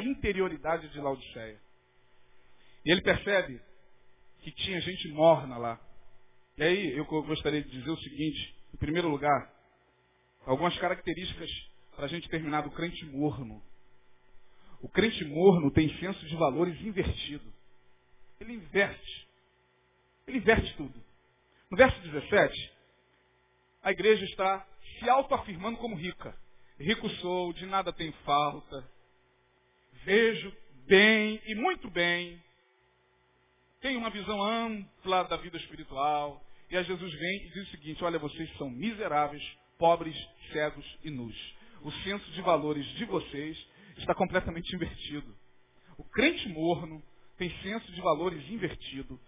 interioridade de Laodiceia. E ele percebe que tinha gente morna lá. E aí eu gostaria de dizer o seguinte, em primeiro lugar, algumas características para a gente terminar do crente morno. O crente morno tem senso de valores invertido. Ele inverte. Ele inverte tudo. No verso 17, a igreja está se autoafirmando como rica. Rico sou, de nada tenho falta. Vejo bem e muito bem. Tenho uma visão ampla da vida espiritual. E aí Jesus vem e diz o seguinte: olha, vocês são miseráveis, pobres, cegos e nus. O senso de valores de vocês está completamente [laughs] invertido. O crente morno tem senso de valores invertido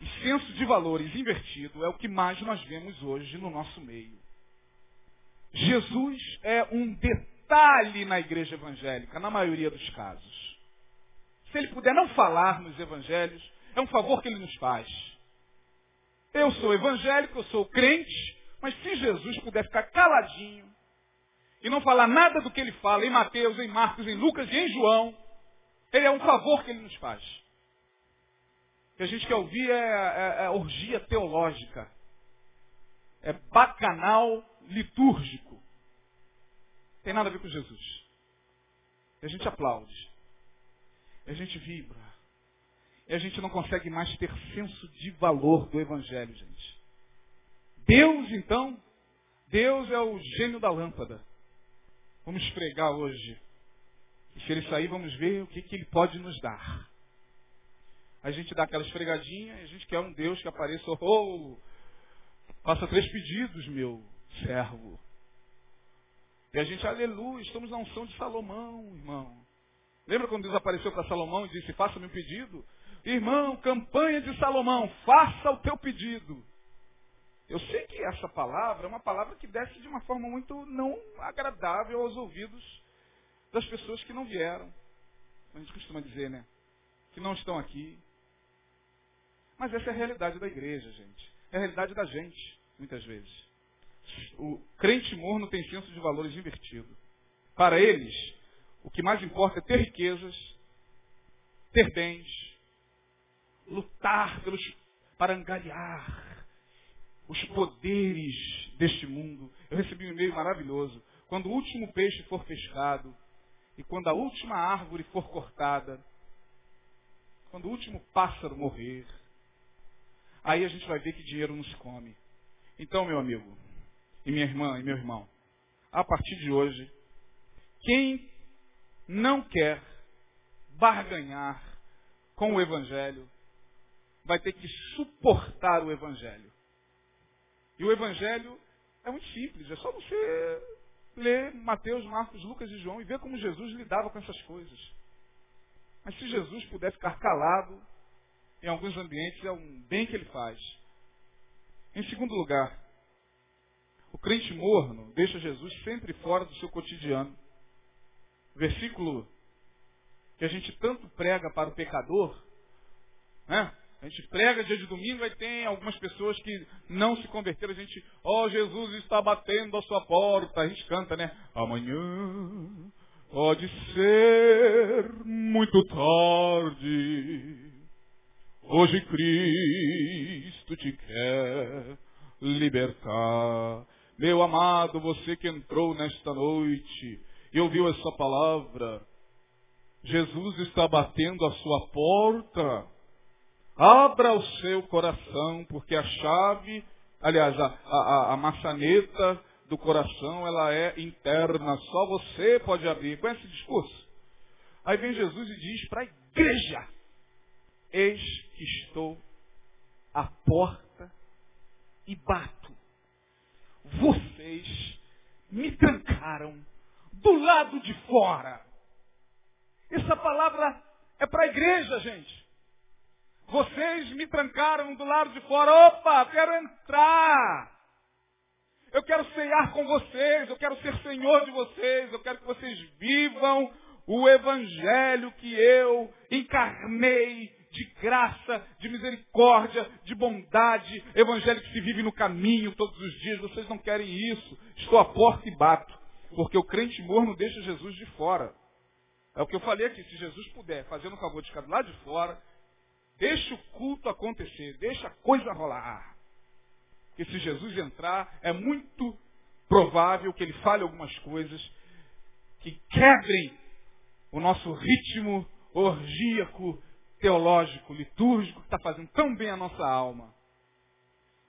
e senso de valores invertido é o que mais nós vemos hoje no nosso meio. Jesus é um detalhe na igreja evangélica, na maioria dos casos. Se ele puder não falar nos evangelhos, é um favor que ele nos faz. Eu sou evangélico, eu sou crente, mas se Jesus puder ficar caladinho e não falar nada do que ele fala em Mateus, em Marcos, em Lucas e em João, ele é um favor que ele nos faz que a gente quer ouvir é, é, é orgia teológica. É bacanal litúrgico. Tem nada a ver com Jesus. E a gente aplaude. E a gente vibra. E a gente não consegue mais ter senso de valor do Evangelho, gente. Deus, então, Deus é o gênio da lâmpada. Vamos esfregar hoje. E se ele sair, vamos ver o que, que ele pode nos dar. A gente dá aquela esfregadinha e a gente quer um Deus que apareça. Oh, faça três pedidos, meu servo. E a gente, aleluia, estamos na unção de Salomão, irmão. Lembra quando Deus apareceu para Salomão e disse, faça-me um pedido? Irmão, campanha de Salomão, faça o teu pedido. Eu sei que essa palavra é uma palavra que desce de uma forma muito não agradável aos ouvidos das pessoas que não vieram. A gente costuma dizer, né? Que não estão aqui. Mas essa é a realidade da igreja, gente. É a realidade da gente, muitas vezes. O crente morno tem senso de valores invertido. Para eles, o que mais importa é ter riquezas, ter bens, lutar pelos, para angariar os poderes deste mundo. Eu recebi um e-mail maravilhoso. Quando o último peixe for pescado, e quando a última árvore for cortada, quando o último pássaro morrer, aí a gente vai ver que dinheiro nos come. Então, meu amigo, e minha irmã e meu irmão, a partir de hoje, quem não quer barganhar com o Evangelho, vai ter que suportar o Evangelho. E o Evangelho é muito simples, é só você ler Mateus, Marcos, Lucas e João e ver como Jesus lidava com essas coisas. Mas se Jesus puder ficar calado, em alguns ambientes é um bem que ele faz. Em segundo lugar, o crente morno deixa Jesus sempre fora do seu cotidiano. Versículo que a gente tanto prega para o pecador, né? A gente prega dia de domingo, e tem algumas pessoas que não se converteram. A gente, ó, oh, Jesus está batendo a sua porta. A gente canta, né? Amanhã pode ser muito tarde. Hoje Cristo te quer libertar. Meu amado, você que entrou nesta noite e ouviu essa palavra, Jesus está batendo a sua porta. Abra o seu coração, porque a chave, aliás, a, a, a maçaneta do coração, ela é interna. Só você pode abrir. Conhece esse discurso? Aí vem Jesus e diz para a igreja: Eis que estou à porta e bato. Vocês me trancaram do lado de fora. Essa palavra é para a igreja, gente. Vocês me trancaram do lado de fora. Opa, quero entrar. Eu quero ceiar com vocês. Eu quero ser senhor de vocês. Eu quero que vocês vivam o evangelho que eu encarnei de graça, de misericórdia, de bondade, evangelho que se vive no caminho todos os dias. Vocês não querem isso. Estou à porta e bato. Porque o crente morno deixa Jesus de fora. É o que eu falei aqui. Se Jesus puder fazer um favor de ficar lado de fora, Deixa o culto acontecer, deixa a coisa rolar. Porque se Jesus entrar, é muito provável que ele fale algumas coisas que quebrem o nosso ritmo orgíaco, teológico, litúrgico, que está fazendo tão bem a nossa alma.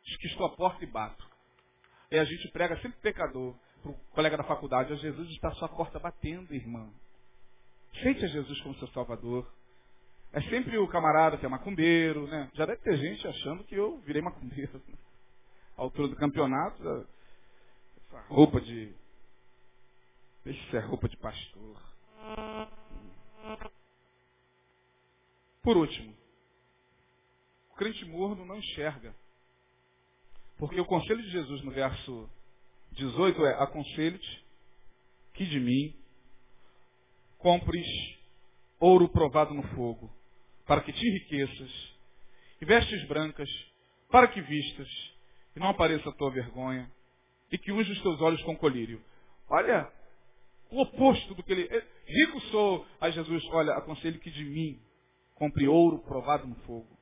Diz que estou à porta e bato. E a gente prega sempre pecador para o colega da faculdade. Jesus está à sua porta batendo, irmã. Aceite a Jesus como seu Salvador. É sempre o camarada que é macumbeiro, né? Já deve ter gente achando que eu virei macumbeiro. A altura do campeonato, essa roupa de. Deixa ser roupa de pastor. Por último, o crente morno não enxerga. Porque o conselho de Jesus no verso 18 é: Aconselho-te que de mim compres ouro provado no fogo, para que te enriqueças, e vestes brancas, para que vistas, e não apareça a tua vergonha, e que unja os teus olhos com colírio. Olha, o oposto do que ele. Rico sou a Jesus, olha, aconselho que de mim compre ouro provado no fogo.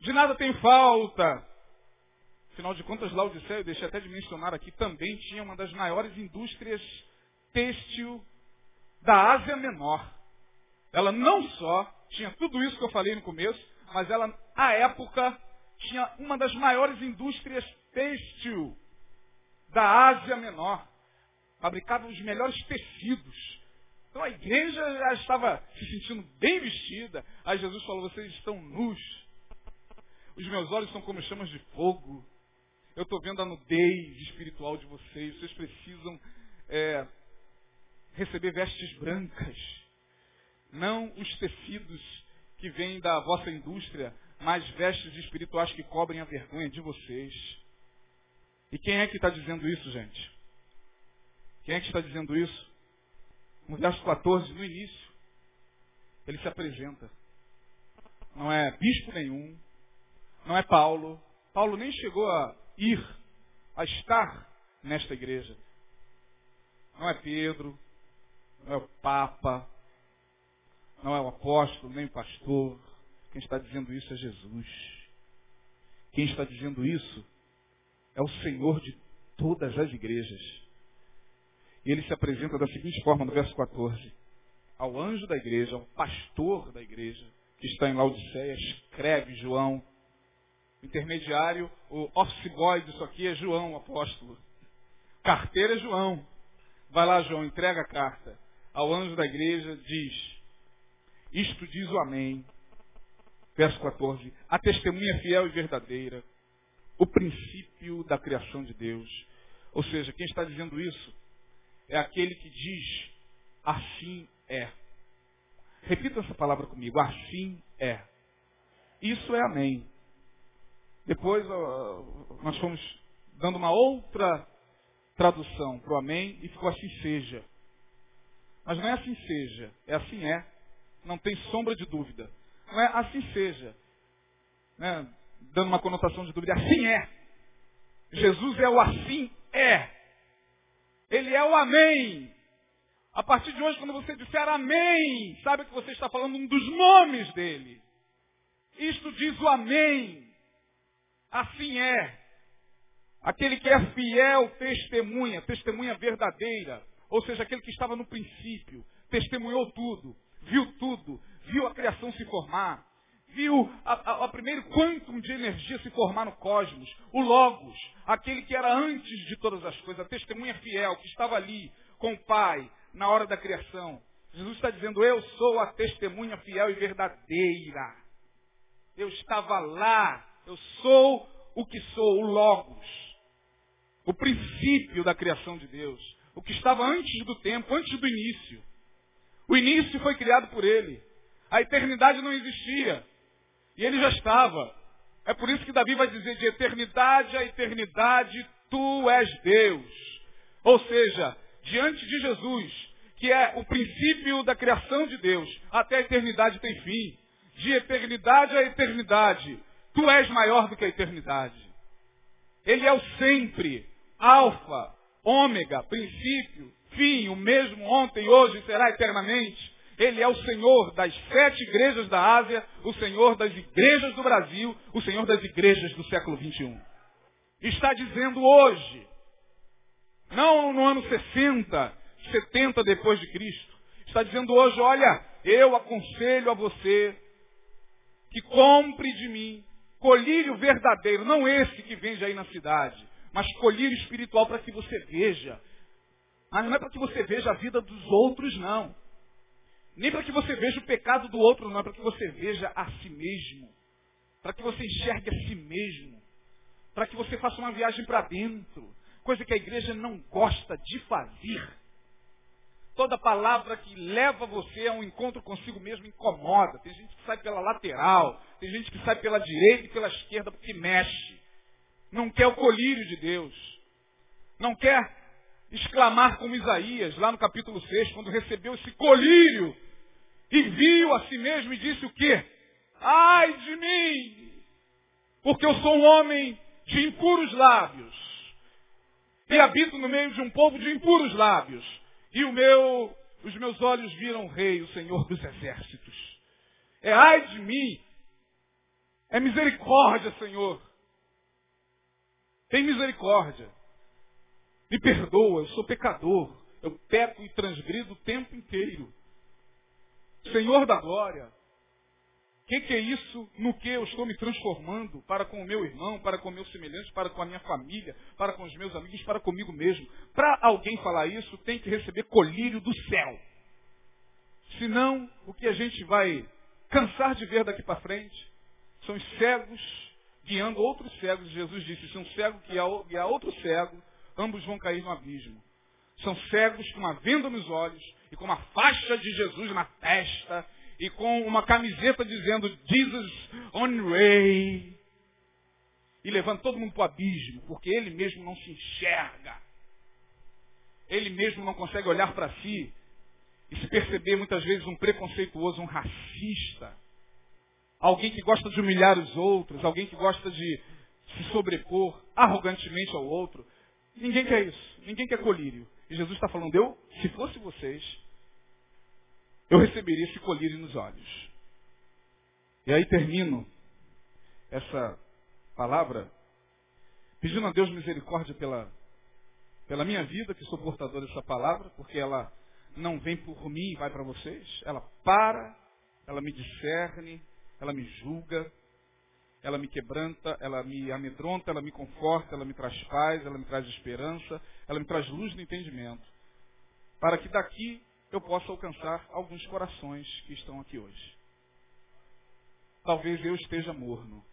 De nada tem falta. Afinal de contas, Laodicea, eu deixei até de mencionar aqui, também tinha uma das maiores indústrias têxtil da Ásia Menor. Ela não só tinha tudo isso que eu falei no começo, mas ela, à época, tinha uma das maiores indústrias têxtil da Ásia Menor. Fabricava os melhores tecidos. Então a igreja já estava se sentindo bem vestida. Aí Jesus falou, vocês estão nus. Os meus olhos são como chamas de fogo. Eu estou vendo a nudez espiritual de vocês. Vocês precisam é, receber vestes brancas. Não os tecidos que vêm da vossa indústria, mas vestes espirituais que cobrem a vergonha de vocês. E quem é que está dizendo isso, gente? Quem é que está dizendo isso? No verso 14, no início, ele se apresenta. Não é bispo nenhum, não é Paulo. Paulo nem chegou a ir, a estar nesta igreja. Não é Pedro, não é o Papa, não é o apóstolo, nem o pastor. Quem está dizendo isso é Jesus. Quem está dizendo isso é o Senhor de todas as igrejas. E ele se apresenta da seguinte forma no verso 14: Ao anjo da igreja, ao pastor da igreja, que está em Laodiceia, escreve João. Intermediário, o office boy disso aqui é João, apóstolo. Carteira é João. Vai lá, João, entrega a carta. Ao anjo da igreja diz: Isto diz o Amém. Verso 14. A testemunha fiel e verdadeira. O princípio da criação de Deus. Ou seja, quem está dizendo isso é aquele que diz: Assim é. Repita essa palavra comigo: Assim é. Isso é Amém. Depois nós fomos dando uma outra tradução para o Amém e ficou assim seja. Mas não é assim seja, é assim é. Não tem sombra de dúvida. Não é assim seja. Né? Dando uma conotação de dúvida. Assim é. Jesus é o assim é. Ele é o amém. A partir de hoje, quando você disser amém, sabe que você está falando um dos nomes dele. Isto diz o amém. Assim é. Aquele que é fiel testemunha, testemunha verdadeira. Ou seja, aquele que estava no princípio, testemunhou tudo, viu tudo, viu a criação se formar, viu a, primeiro quantum de energia se formar no cosmos, o Logos, aquele que era antes de todas as coisas, a testemunha fiel, que estava ali com o Pai na hora da criação. Jesus está dizendo, eu sou a testemunha fiel e verdadeira. Eu estava lá, eu sou o que sou, o Logos, o princípio da criação de Deus o que estava antes do tempo, antes do início. O início foi criado por ele. A eternidade não existia. E ele já estava. É por isso que Davi vai dizer de eternidade a eternidade, tu és Deus. Ou seja, diante de Jesus, que é o princípio da criação de Deus, até a eternidade tem fim. De eternidade a eternidade, tu és maior do que a eternidade. Ele é o sempre, alfa, ômega, princípio, fim, o mesmo ontem, hoje será eternamente. Ele é o Senhor das sete igrejas da Ásia, o Senhor das igrejas do Brasil, o Senhor das igrejas do século XXI. Está dizendo hoje, não no ano 60, 70 depois de Cristo, está dizendo hoje, olha, eu aconselho a você que compre de mim colírio verdadeiro, não esse que vende aí na cidade, mas colírio espiritual para que você veja. Mas não é para que você veja a vida dos outros, não. Nem para que você veja o pecado do outro, não. É para que você veja a si mesmo. Para que você enxergue a si mesmo. Para que você faça uma viagem para dentro. Coisa que a igreja não gosta de fazer. Toda palavra que leva você a um encontro consigo mesmo incomoda. Tem gente que sai pela lateral, tem gente que sai pela direita e pela esquerda porque mexe não quer o colírio de Deus, não quer exclamar como Isaías, lá no capítulo 6, quando recebeu esse colírio e viu a si mesmo e disse o quê? Ai de mim, porque eu sou um homem de impuros lábios e habito no meio de um povo de impuros lábios. E o meu, os meus olhos viram o rei, o Senhor dos exércitos. É ai de mim. É misericórdia, Senhor. Tem misericórdia. Me perdoa, eu sou pecador. Eu peco e transgrido o tempo inteiro. Senhor da glória, que, que é isso no que eu estou me transformando para com o meu irmão, para com o meu semelhante, para com a minha família, para com os meus amigos, para comigo mesmo? Para alguém falar isso, tem que receber colírio do céu. Senão, o que a gente vai cansar de ver daqui para frente são os cegos guiando outros cegos. Jesus disse, se um cego guiar outro cego, ambos vão cair no abismo. São cegos com uma venda nos olhos e com uma faixa de Jesus na testa e com uma camiseta dizendo Jesus on way. E levando todo mundo para o abismo, porque ele mesmo não se enxerga. Ele mesmo não consegue olhar para si e se perceber muitas vezes um preconceituoso, um racista. Alguém que gosta de humilhar os outros, alguém que gosta de se sobrepor arrogantemente ao outro. Ninguém quer isso. Ninguém quer colírio. E Jesus está falando, eu, se fosse vocês, eu receberia esse colírio nos olhos. E aí termino essa palavra pedindo a Deus misericórdia pela, pela minha vida, que sou portador dessa palavra, porque ela não vem por mim e vai para vocês. Ela para, ela me discerne, ela me julga, ela me quebranta, ela me amedronta, ela me conforta, ela me traz paz, ela me traz esperança, ela me traz luz no entendimento. Para que daqui eu possa alcançar alguns corações que estão aqui hoje. Talvez eu esteja morno.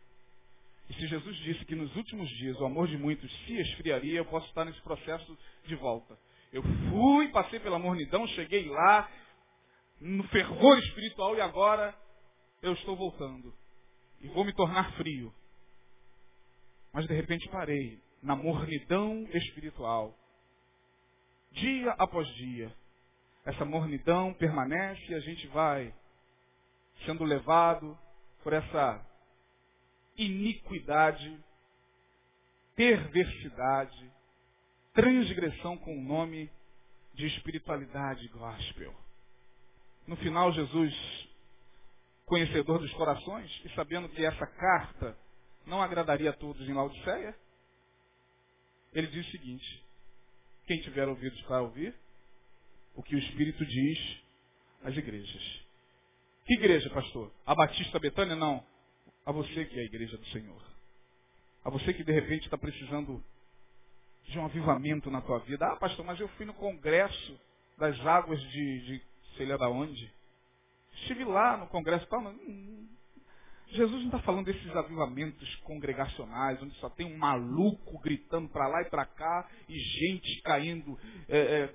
E se Jesus disse que nos últimos dias o amor de muitos se esfriaria, eu posso estar nesse processo de volta. Eu fui, passei pela mornidão, cheguei lá, no fervor espiritual, e agora eu estou voltando. E vou me tornar frio. Mas de repente parei na mornidão espiritual. Dia após dia essa mornidão permanece e a gente vai sendo levado por essa iniquidade, perversidade, transgressão com o nome de espiritualidade gospel. No final, Jesus, conhecedor dos corações e sabendo que essa carta não agradaria a todos em Laodiceia, ele diz o seguinte: quem tiver ouvidos para ouvir, o que o Espírito diz às igrejas. Que igreja, pastor? A Batista Betânia? Não. A você que é a igreja do Senhor. A você que de repente está precisando de um avivamento na tua vida. Ah, pastor, mas eu fui no congresso das águas de, de sei lá da onde. Estive lá no congresso. Tá, mas, hum, Jesus não está falando desses avivamentos congregacionais, onde só tem um maluco gritando para lá e para cá e gente caindo é, é,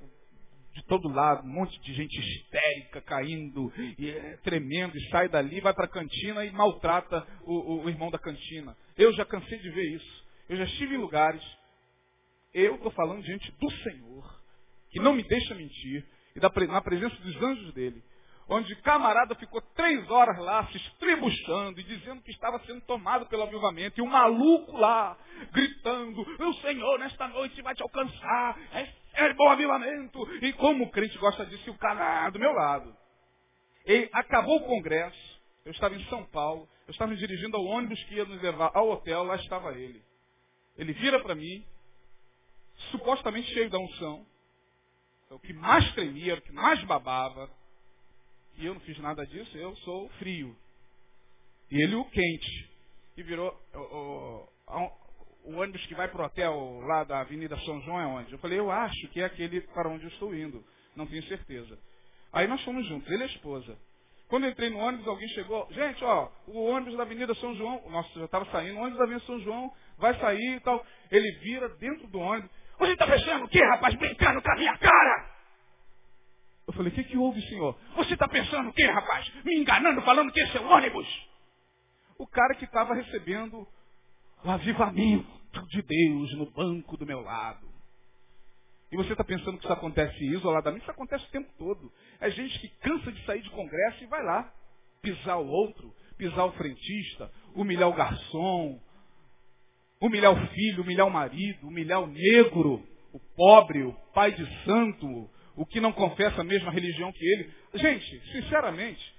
de todo lado, um monte de gente histérica caindo, e é, tremendo, e sai dali, vai para a cantina e maltrata o, o, o, irmão da cantina. Eu já cansei de ver isso. Eu já estive em lugares, eu estou falando diante do Senhor, que não me deixa mentir, e da, na presença dos anjos dele, onde camarada ficou três horas lá se estribuchando e dizendo que estava sendo tomado pelo avivamento, e o um maluco lá gritando, o Senhor nesta noite vai te alcançar, é é bom avivamento. E como o crente gosta disso, e o cara do meu lado. E acabou o congresso, eu estava em São Paulo, eu estava me dirigindo ao ônibus que ia nos levar ao hotel, lá estava ele. Ele vira para mim, supostamente cheio da unção, é o que mais tremia, o que mais babava, e eu não fiz nada disso, eu sou frio. E ele o quente. E virou, o ônibus que vai para o hotel lá da Avenida São João é onde? Eu falei, eu acho que é aquele para onde eu estou indo. Não tenho certeza. Aí nós fomos juntos, ele e a esposa. Quando eu entrei no ônibus, alguém chegou, gente, ó, o ônibus da Avenida São João, nossa, já estava saindo, o ônibus da Avenida São João vai sair e tal. Ele vira dentro do ônibus. Você está pensando o quê, rapaz? Brincando com a minha cara? Eu falei, o que, que houve, senhor? Você está pensando o quê, rapaz? Me enganando, falando que esse é o ônibus? O cara que estava recebendo o avivamento de Deus no banco do meu lado. E você está pensando que isso acontece isoladamente? Isso acontece o tempo todo. É gente que cansa de sair de congresso e vai lá pisar o outro, pisar o frentista, humilhar o garçom, humilhar o filho, humilhar o marido, humilhar o negro, o pobre, o pai de santo, o que não confessa a mesma religião que ele. Gente, sinceramente,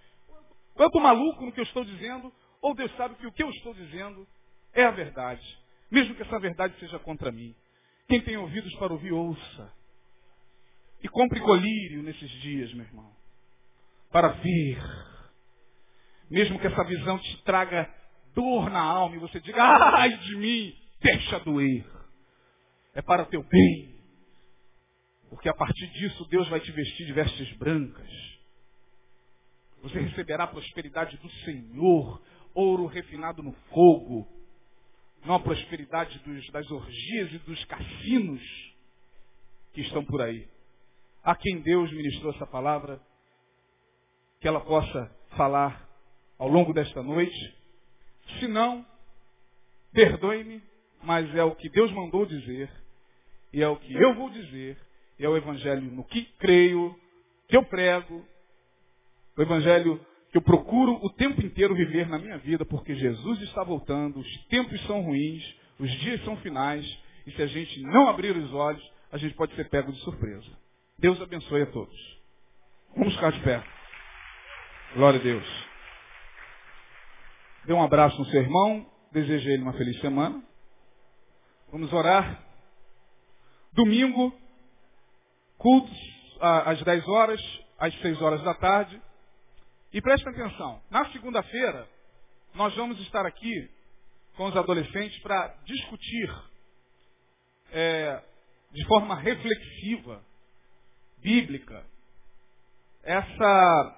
eu estou maluco no que eu estou dizendo, ou Deus sabe que o que eu estou dizendo é a verdade. Mesmo que essa verdade seja contra mim. Quem tem ouvidos para ouvir, ouça. E compre colírio nesses dias, meu irmão. Para ver. Mesmo que essa visão te traga dor na alma e você diga, ai de mim, deixa doer. É para o teu bem. Porque a partir disso Deus vai te vestir de vestes brancas. Você receberá a prosperidade do Senhor, ouro refinado no fogo. Não a prosperidade dos, das orgias e dos cassinos que estão por aí. A quem Deus ministrou essa palavra, que ela possa falar ao longo desta noite. Se não, perdoe-me, mas é o que Deus mandou dizer, e é o que eu vou dizer, é o Evangelho no que creio, que eu prego, o Evangelho que eu procuro o tempo inteiro viver na minha vida, porque Jesus está voltando, os tempos são ruins, os dias são finais, e se a gente não abrir os olhos, a gente pode ser pego de surpresa. Deus abençoe a todos. Vamos ficar de pé. Glória a Deus. Dê um abraço no seu irmão, desejo a ele uma feliz semana. Vamos orar. Domingo, cultos às 10 horas, às 6 horas da tarde. E prestem atenção, na segunda-feira, nós vamos estar aqui com os adolescentes para discutir é, de forma reflexiva, bíblica, essa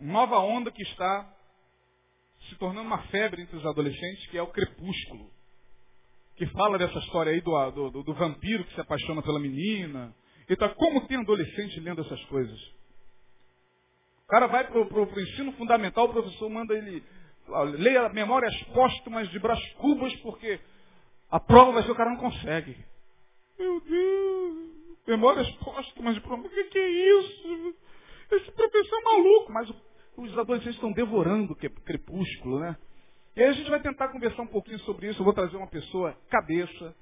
nova onda que está se tornando uma febre entre os adolescentes, que é o crepúsculo. Que fala dessa história aí do, do, do vampiro que se apaixona pela menina. Então, como tem adolescente lendo essas coisas? O cara vai para o ensino fundamental, o professor manda ele leia memórias póstumas de Brás Cubas, porque a prova vai ser o cara não consegue. Meu Deus, memórias póstumas de prova, o que, que é isso? Esse professor é maluco, mas os adolescentes estão devorando crepúsculo, né? E aí a gente vai tentar conversar um pouquinho sobre isso. Eu vou trazer uma pessoa cabeça,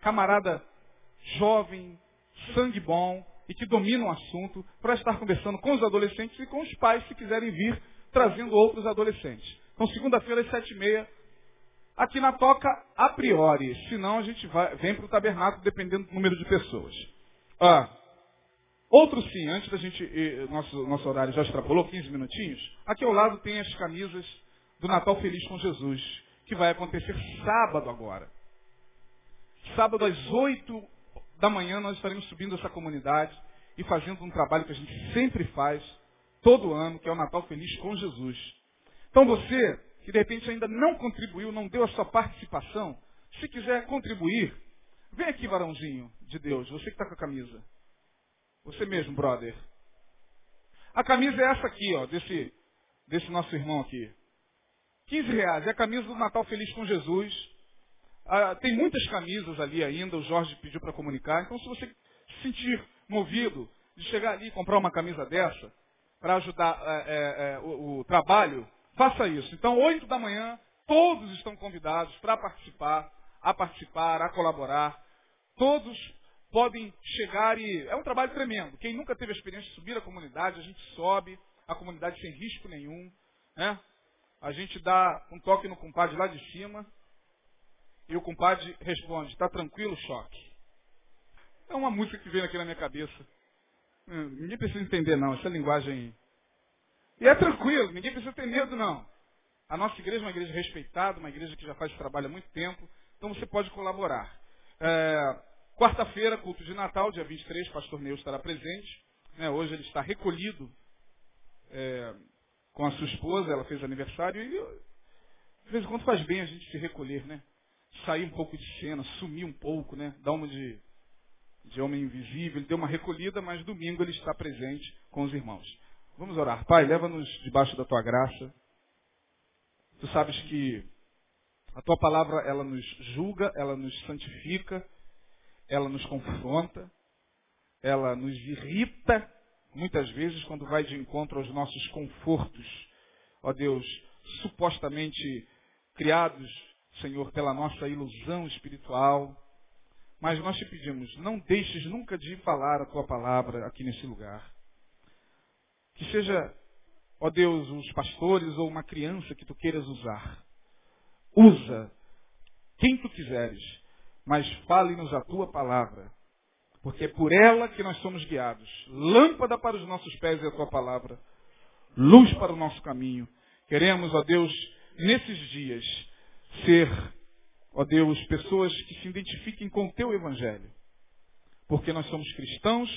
camarada jovem, sangue bom e que domina o assunto para estar conversando com os adolescentes e com os pais se quiserem vir trazendo outros adolescentes. Então segunda-feira às sete e meia, aqui na toca a priori. Senão a gente vai, vem para o tabernáculo dependendo do número de pessoas. Ah, Outro sim, antes da gente, nosso, nosso horário já extrapolou 15 minutinhos, aqui ao lado tem as camisas do Natal Feliz com Jesus, que vai acontecer sábado agora. Sábado às 8 da manhã nós estaremos subindo essa comunidade e fazendo um trabalho que a gente sempre faz, todo ano, que é o Natal Feliz com Jesus. Então você, que de repente ainda não contribuiu, não deu a sua participação, se quiser contribuir, vem aqui, varãozinho de Deus, você que está com a camisa. Você mesmo, brother. A camisa é essa aqui, ó, desse, desse nosso irmão aqui. 15 reais. É a camisa do Natal Feliz com Jesus. Ah, tem muitas camisas ali ainda, o Jorge pediu para comunicar. Então, se você se sentir movido de chegar ali e comprar uma camisa dessa, para ajudar é, é, é, o, o, trabalho, faça isso. Então, 8 da manhã, todos estão convidados para participar, a participar, a colaborar. Todos podem chegar e. É um trabalho tremendo. Quem nunca teve a experiência de subir a comunidade, a gente sobe a comunidade sem risco nenhum. Né? A gente dá um toque no compadre lá de cima e o compadre responde, está tranquilo, choque. É uma música que veio aqui na minha cabeça. Hum, ninguém precisa entender não, essa linguagem. E é tranquilo, ninguém precisa ter medo não. A nossa igreja é uma igreja respeitada, uma igreja que já faz trabalho há muito tempo, então você pode colaborar. É, Quarta-feira, culto de Natal, dia 23, pastor Neu estará presente. Né, hoje ele está recolhido é, com a sua esposa, ela fez aniversário e de vez em quando faz bem a gente se recolher, né? Sair um pouco de cena, sumir um pouco, né? Dar uma de, de homem invisível. Ele deu uma recolhida, mas domingo ele está presente com os irmãos. Vamos orar. Pai, leva-nos debaixo da tua graça. Tu sabes que a tua palavra, ela nos julga, ela nos santifica, ela nos confronta, ela nos irrita, muitas vezes, quando vai de encontro aos nossos confortos. Ó Deus, supostamente criados, Senhor, pela nossa ilusão espiritual. Mas nós te pedimos, não deixes nunca de falar a tua palavra aqui nesse lugar. Que seja, ó Deus, os pastores ou uma criança que tu queiras usar. Usa quem tu quiseres mas fale-nos a tua palavra, porque é por ela que nós somos guiados. Lâmpada para os nossos pés é a tua palavra, luz para o nosso caminho. Queremos, ó Deus, nesses dias, ser, ó Deus, pessoas que se identifiquem com o teu evangelho. Porque nós somos cristãos,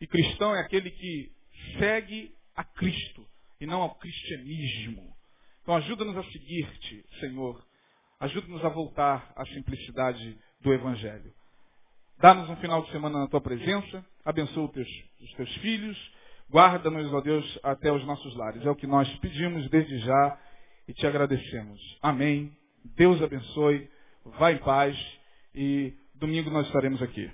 e cristão é aquele que segue a Cristo e não ao cristianismo. Então ajuda-nos a seguir-te, Senhor. Ajuda-nos a voltar à simplicidade do Evangelho. Dá-nos um final de semana na tua presença. Abençoa os teus, os teus filhos. Guarda-nos, ó Deus, até os nossos lares. É o que nós pedimos desde já e te agradecemos. Amém. Deus abençoe. Vá em paz e domingo nós estaremos aqui.